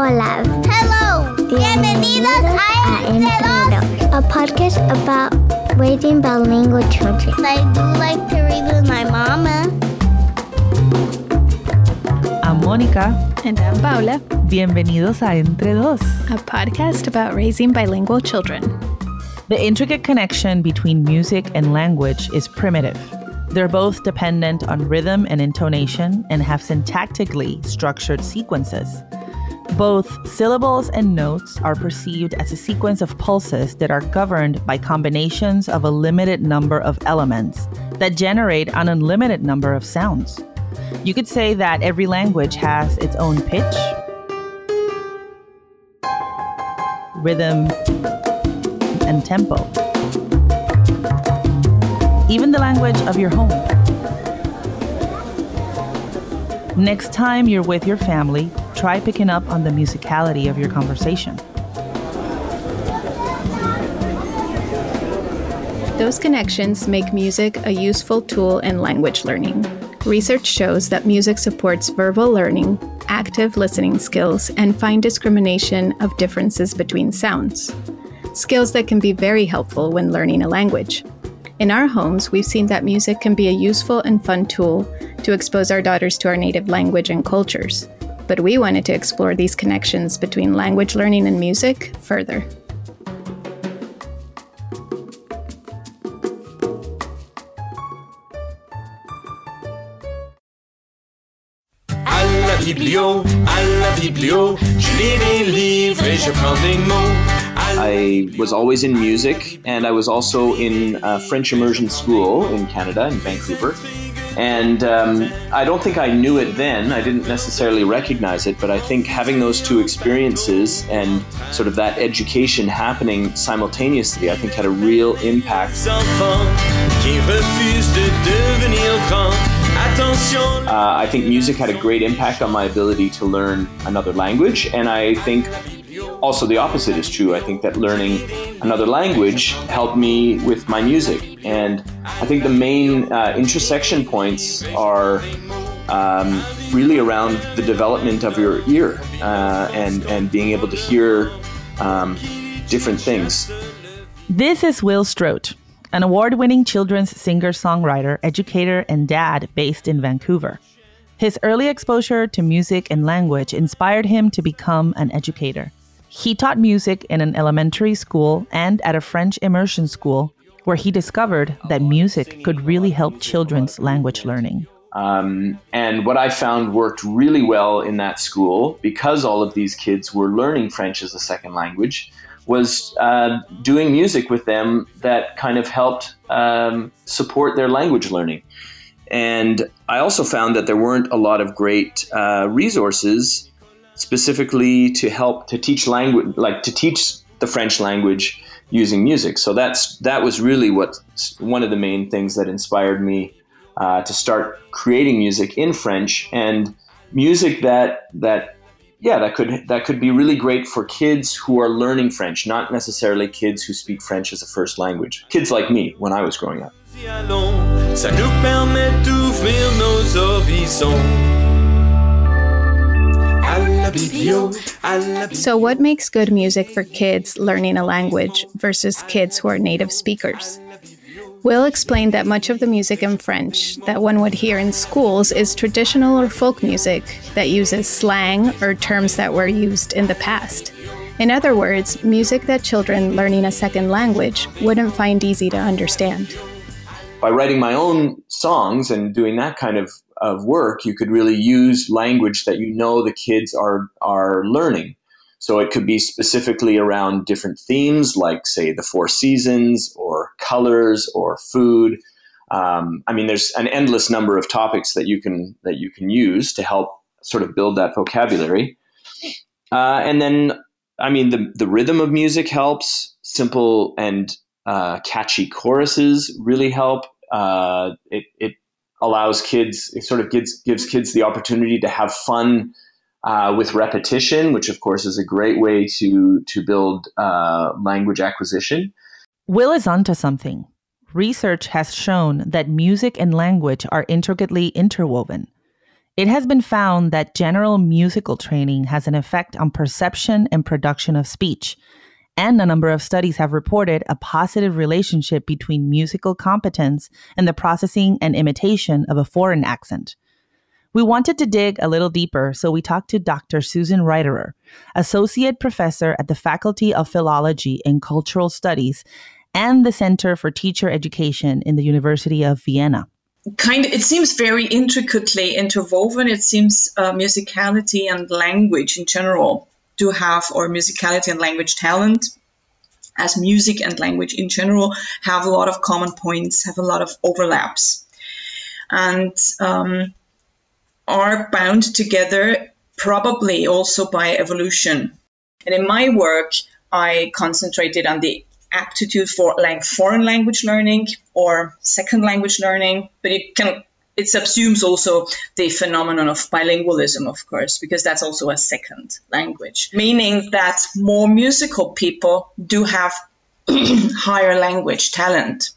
Hola. Hello. Bienvenidos a Entre Dos. a podcast about raising bilingual children. I do like to read with my mama. I'm Mónica. And I'm Paula, Bienvenidos a Entre Dos. a podcast about raising bilingual children. The intricate connection between music and language is primitive. They're both dependent on rhythm and intonation and have syntactically structured sequences. Both syllables and notes are perceived as a sequence of pulses that are governed by combinations of a limited number of elements that generate an unlimited number of sounds. You could say that every language has its own pitch, rhythm, and tempo. Even the language of your home. Next time you're with your family, try picking up on the musicality of your conversation. Those connections make music a useful tool in language learning. Research shows that music supports verbal learning, active listening skills, and fine discrimination of differences between sounds. Skills that can be very helpful when learning a language. In our homes, we've seen that music can be a useful and fun tool to expose our daughters to our native language and cultures. But we wanted to explore these connections between language learning and music further. À la biblio, à la biblio, je lis des livres et je prends des mots. I was always in music, and I was also in a French immersion school in Canada, in Vancouver. And um, I don't think I knew it then. I didn't necessarily recognize it, but I think having those two experiences and sort of that education happening simultaneously, I think had a real impact. Uh, I think music had a great impact on my ability to learn another language, and I think also the opposite is true. I think that learning another language helped me with my music, and I think the main uh, intersection points are um, really around the development of your ear uh, and and being able to hear um, different things. This is Will Stroet, an award winning children's singer songwriter, educator, and dad based in Vancouver. His early exposure to music and language inspired him to become an educator. He taught music in an elementary school and at a French immersion school, where he discovered that music could really help children's language learning. Um, and what I found worked really well in that school, because all of these kids were learning French as a second language, was uh, doing music with them that kind of helped um, support their language learning. And I also found that there weren't a lot of great uh, resources specifically to help to teach language, like to teach the French language using music. So that's that was really what one of the main things that inspired me uh, to start creating music in French and music that that yeah that could that could be really great for kids who are learning French, not necessarily kids who speak French as a first language. Kids like me when I was growing up. Biblio. So, what makes good music for kids learning a language versus kids who are native speakers? Will explained that much of the music in French that one would hear in schools is traditional or folk music that uses slang or terms that were used in the past. In other words, music that children learning a second language wouldn't find easy to understand. by writing my own songs and doing that kind of, of work, you could really use language that you know the kids are are learning. So it could be specifically around different themes, like say the four seasons, or colors, or food. Um, I mean, there's an endless number of topics that you can that you can use to help sort of build that vocabulary. Uh, and then, I mean, the the rhythm of music helps. Simple and uh, catchy choruses really help. Uh, it, it allows kids, it sort of gives, gives kids the opportunity to have fun uh, with repetition, which of course is a great way to, to build uh, language acquisition. Will is onto something. Research has shown that music and language are intricately interwoven. It has been found that general musical training has an effect on perception and production of speech. And a number of studies have reported a positive relationship between musical competence and the processing and imitation of a foreign accent. We wanted to dig a little deeper, so we talked to Dr. Susan Reiterer, Associate Professor at the Faculty of Philology and Cultural Studies and the Center for Teacher Education in the University of Vienna kind of, it seems very intricately interwoven. It seems uh, musicality and language in general do have, or musicality and language talent, as music and language in general, have a lot of common points, have a lot of overlaps, and um, are bound together probably also by evolution. And in my work, I concentrated on the aptitude for like foreign language learning or second language learning, but it can it subsumes also the phenomenon of bilingualism, of course, because that's also a second language, meaning that more musical people do have higher language talent.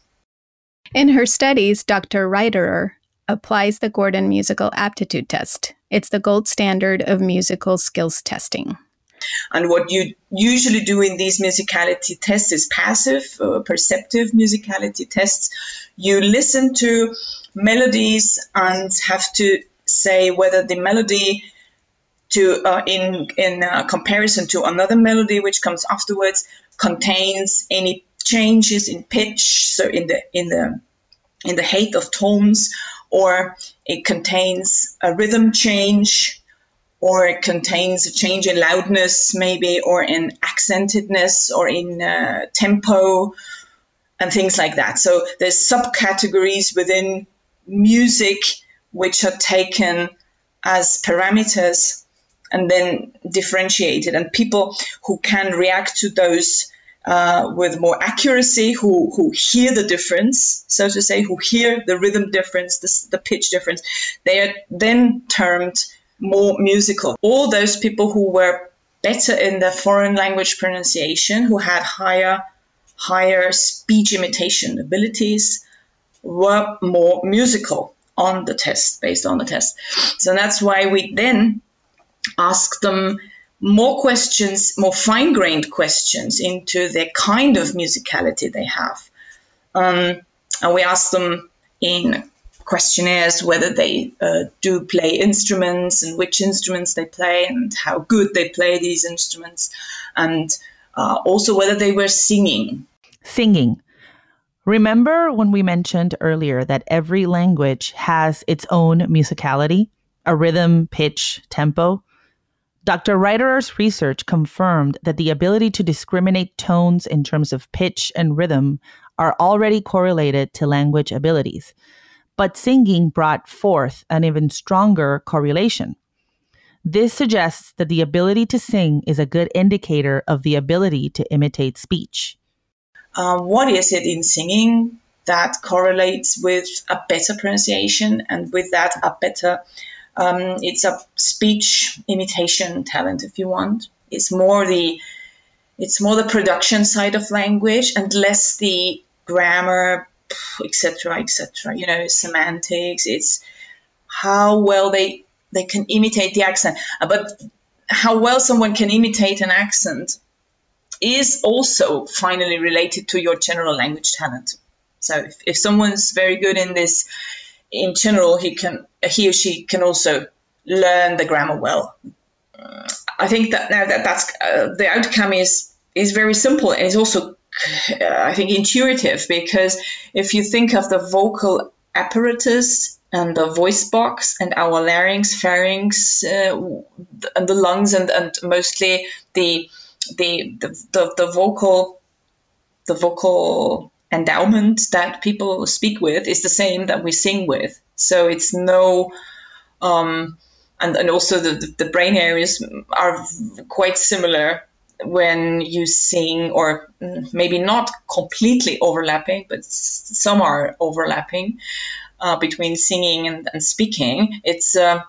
In her studies, Dr. Reiterer applies the Gordon Musical Aptitude Test. It's the gold standard of musical skills testing. And what you usually do in these musicality tests is passive, uh, perceptive musicality tests. You listen to melodies and have to say whether the melody to uh, in in uh, comparison to another melody which comes afterwards contains any changes in pitch so in the in the in the height of tones or it contains a rhythm change or it contains a change in loudness, maybe, or in accentedness, or in uh, tempo, and things like that. So there's subcategories within music which are taken as parameters and then differentiated. And people who can react to those uh, with more accuracy, who, who hear the difference, so to say, who hear the rhythm difference, the, the pitch difference, they are then termed more musical. All those people who were better in the foreign language pronunciation, who had higher higher speech imitation abilities, were more musical on the test, based on the test. So that's why we then ask them more questions, more fine grained questions into the kind of musicality they have. Um, and we ask them in questionnaires whether they uh, do play instruments and which instruments they play and how good they play these instruments, and uh, also whether they were singing. Singing. Remember when we mentioned earlier that every language has its own musicality, a rhythm, pitch, tempo? Dr. Reiterer's research confirmed that the ability to discriminate tones in terms of pitch and rhythm are already correlated to language abilities but singing brought forth an even stronger correlation. This suggests that the ability to sing is a good indicator of the ability to imitate speech. Uh, what is it in singing that correlates with a better pronunciation and with that a better um, it's a speech imitation talent if you want it's more the it's more the production side of language and less the grammar etc., etc. You know, semantics. It's how well they they can imitate the accent, uh, but how well someone can imitate an accent is also finally related to your general language talent. So if, if someone's very good in this, in general, he can he or she can also learn the grammar well. I think that now that that's uh, the outcome is is very simple. and It's also uh, I think, intuitive because if you think of the vocal apparatus and the voice box and our larynx, pharynx, uh, and the lungs, and, and mostly the, the the, the vocal the vocal endowment that people speak with is the same that we sing with. So it's no um, and, and also the, the brain areas are quite similar when you sing, or maybe not completely overlapping, but some are overlapping uh, between singing and, and speaking, it's uh,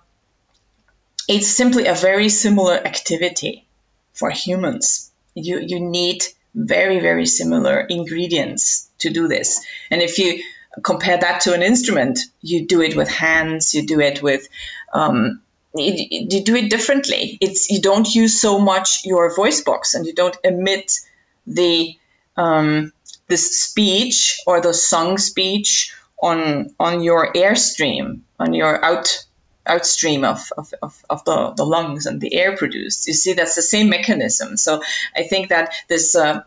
it's simply a very similar activity for humans. You you need very very similar ingredients to do this, and if you compare that to an instrument. You do it with hands. You do it with um, you, you do it differently. It's you don't use so much your voice box and you don't emit the um, the speech or the song speech on on your airstream on your out outstream of, of, of, of, the, the lungs and the air produced. You see, that's the same mechanism. So I think that this uh,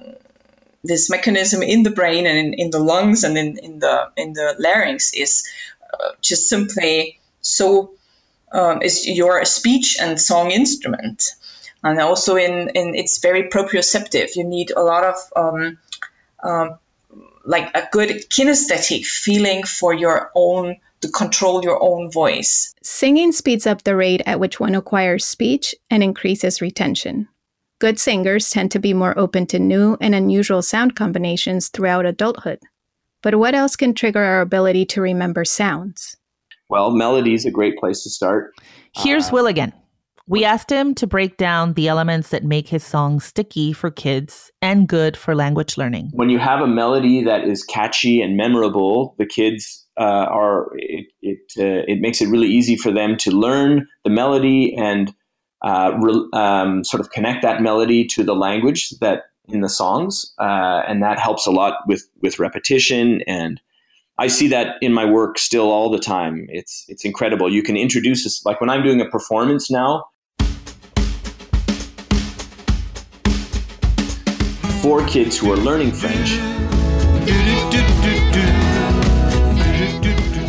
this mechanism in the brain and in, in, the lungs and in, in the in the larynx is uh, just simply so um, is your speech and song instrument, and also in, in it's very proprioceptive. You need a lot of um, um, like a good kinesthetic feeling for your own to control your own voice. Singing speeds up the rate at which one acquires speech and increases retention. Good singers tend to be more open to new and unusual sound combinations throughout adulthood. But what else can trigger our ability to remember sounds? Well, melody is a great place to start. Here's uh, Will again. We asked him to break down the elements that make his song sticky for kids and good for language learning. When you have a melody that is catchy and memorable, the kids uh, are it it, uh, it makes it really easy for them to learn the melody and uh, re, um, sort of connect that melody to the language that in the songs, uh, and that helps a lot with with repetition and I see that in my work still all the time. It's it's incredible. You can introduce this like when I'm doing a performance now. For kids who are learning French,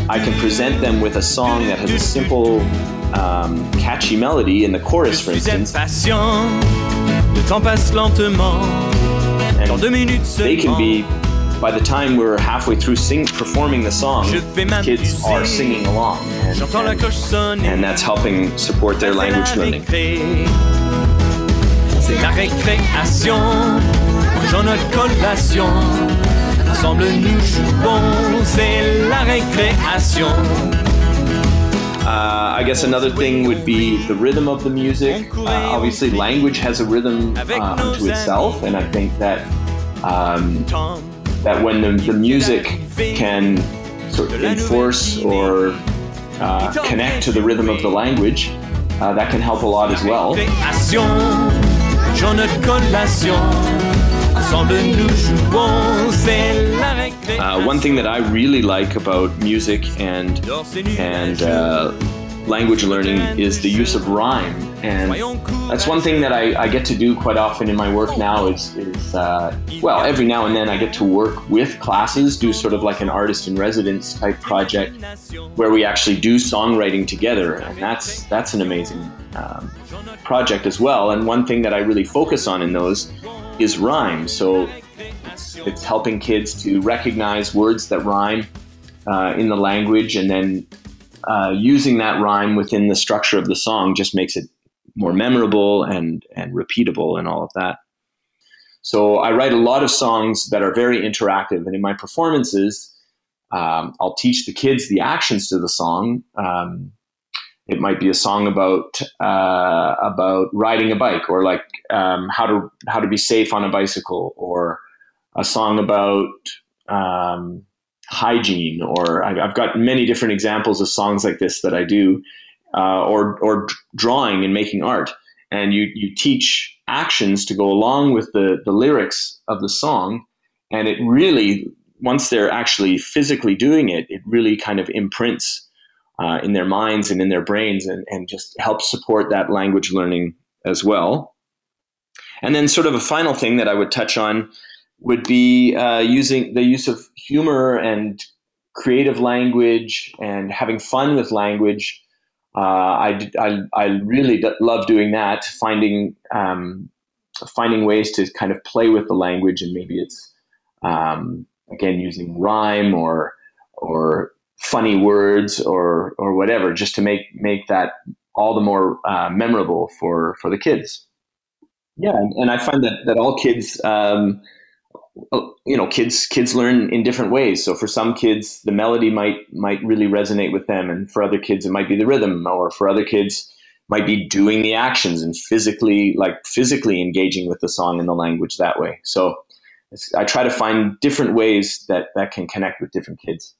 I can present them with a song that has a simple, um, catchy melody in the chorus, for instance. And they can be by the time we're halfway through sing, performing the song, kids are singing along, and, and, and that's helping support their language learning. C'est la récréation, collation. Ensemble nous jouons, c'est la récréation. Uh, I guess another thing would be the rhythm of the music. Uh, obviously, language has a rhythm uh, unto itself, and I think that um, that when the, the music can sort of enforce or uh, connect to the rhythm of the language, uh, that can help a lot as well. Uh, one thing that I really like about music and and uh, language learning is the use of rhyme. And that's one thing that I, I get to do quite often in my work now is, is uh, well, every now and then I get to work with classes, do sort of like an artist in residence type project where we actually do songwriting together. And that's, that's an amazing um, project as well. And one thing that I really focus on in those is rhyme. So it's, it's helping kids to recognize words that rhyme uh, in the language and then uh, using that rhyme within the structure of the song just makes it more memorable and and repeatable and all of that. So I write a lot of songs that are very interactive, and in my performances, um, I'll teach the kids the actions to the song. Um, it might be a song about uh, about riding a bike, or like um, how to how to be safe on a bicycle, or a song about um, hygiene, or I've got many different examples of songs like this that I do, uh, or or drawing and making art, and you you teach actions to go along with the the lyrics of the song, and it really once they're actually physically doing it, it really kind of imprints uh, in their minds and in their brains, and and just help support that language learning as well. And then, sort of a final thing that I would touch on would be uh, using the use of humor and creative language and having fun with language. Uh, I, I, I really love doing that, finding um, finding ways to kind of play with the language, and maybe it's um, again using rhyme or or funny words or or whatever, just to make make that all the more uh, memorable for for the kids. Yeah, and, and I find that that all kids. Um, you know kids kids learn in different ways so for some kids the melody might might really resonate with them and for other kids it might be the rhythm or for other kids might be doing the actions and physically like physically engaging with the song and the language that way so i try to find different ways that that can connect with different kids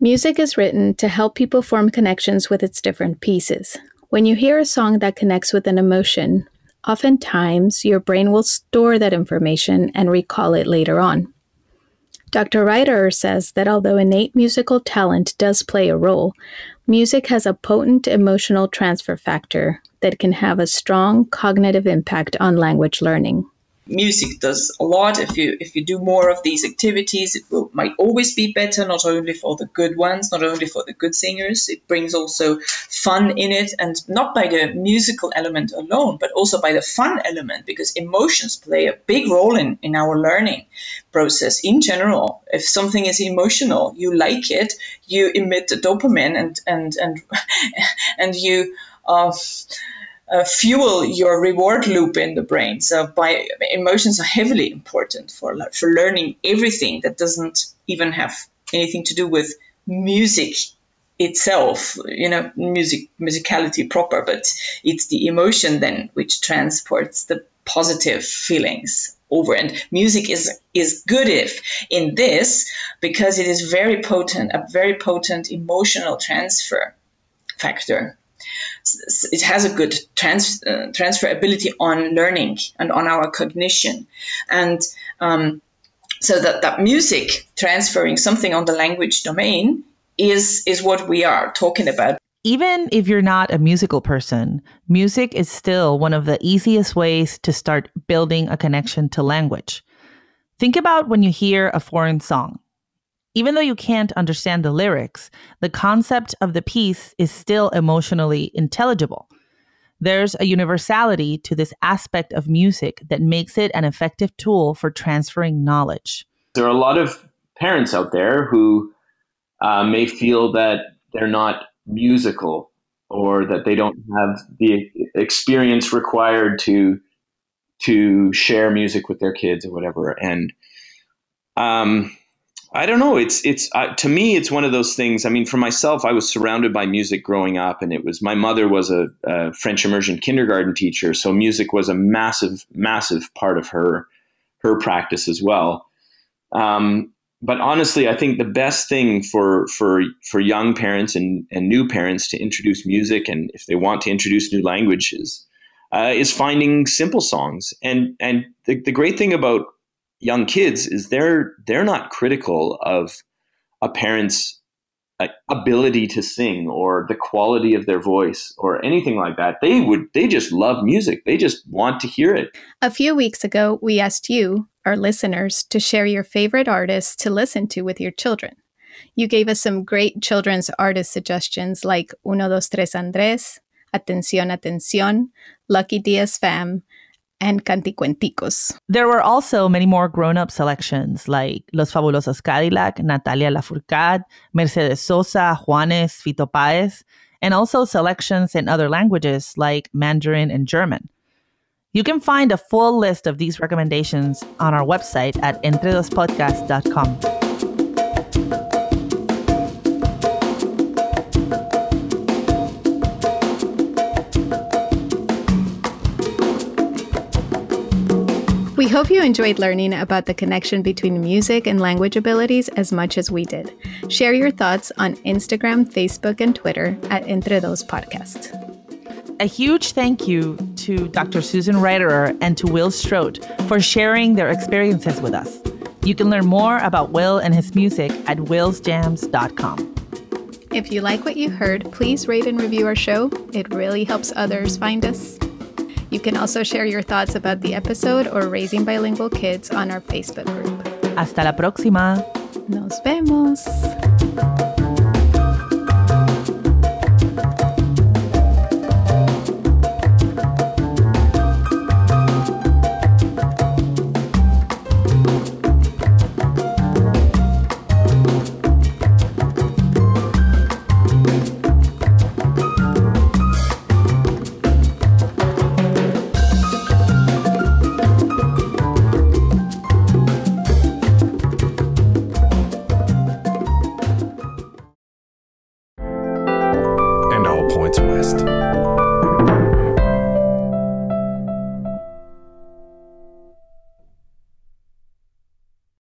Music is written to help people form connections with its different pieces. When you hear a song that connects with an emotion, oftentimes your brain will store that information and recall it later on. Dr. Reiterer says that although innate musical talent does play a role, music has a potent emotional transfer factor that can have a strong cognitive impact on language learning music does a lot. If you if you do more of these activities, it will might always be better. Not only for the good ones, not only for the good singers. It brings also fun in it, and not by the musical element alone, but also by the fun element, because emotions play a big role in in our learning process in general. If something is emotional, you like it, you emit dopamine, and and and and you. Uh, uh, fuel your reward loop in the brain. So, by emotions are heavily important for for learning everything that doesn't even have anything to do with music itself. You know, music musicality proper, but it's the emotion then which transports the positive feelings over. And music is is good if in this because it is very potent, a very potent emotional transfer factor it has a good trans, uh, transferability on learning and on our cognition. And um, so that, that music transferring something on the language domain is, is what we are talking about. Even if you're not a musical person, music is still one of the easiest ways to start building a connection to language. Think about when you hear a foreign song. Even though you can't understand the lyrics, the concept of the piece is still emotionally intelligible. There's a universality to this aspect of music that makes it an effective tool for transferring knowledge. There are a lot of parents out there who uh, may feel that they're not musical or that they don't have the experience required to to share music with their kids or whatever. And um, I don't know. It's it's uh, to me, it's one of those things. I mean, for myself, I was surrounded by music growing up, and it was my mother was a, a French immersion kindergarten teacher, so music was a massive, massive part of her her practice as well. Um, but honestly, I think the best thing for for for young parents and, and new parents to introduce music, and if they want to introduce new languages, uh, is finding simple songs. And and the, the great thing about young kids is they're they're not critical of a parent's uh, ability to sing or the quality of their voice or anything like that. They would they just love music. They just want to hear it. A few weeks ago we asked you our listeners to share your favorite artists to listen to with your children. You gave us some great children's artist suggestions like uno dos tres andres atención atención lucky diaz fam and Canticuenticos. There were also many more grown up selections like Los Fabulosos Cadillac, Natalia Lafourcade, Mercedes Sosa, Juanes, Fito Paez, and also selections in other languages like Mandarin and German. You can find a full list of these recommendations on our website at entredospodcast.com. We hope you enjoyed learning about the connection between music and language abilities as much as we did. Share your thoughts on Instagram, Facebook, and Twitter at Entre Dos Podcast. A huge thank you to Dr. Susan Reiterer and to Will Stroet for sharing their experiences with us. You can learn more about Will and his music at willsjams.com. If you like what you heard, please rate and review our show. It really helps others find us. You can also share your thoughts about the episode or raising bilingual kids on our Facebook group. Hasta la próxima. Nos vemos.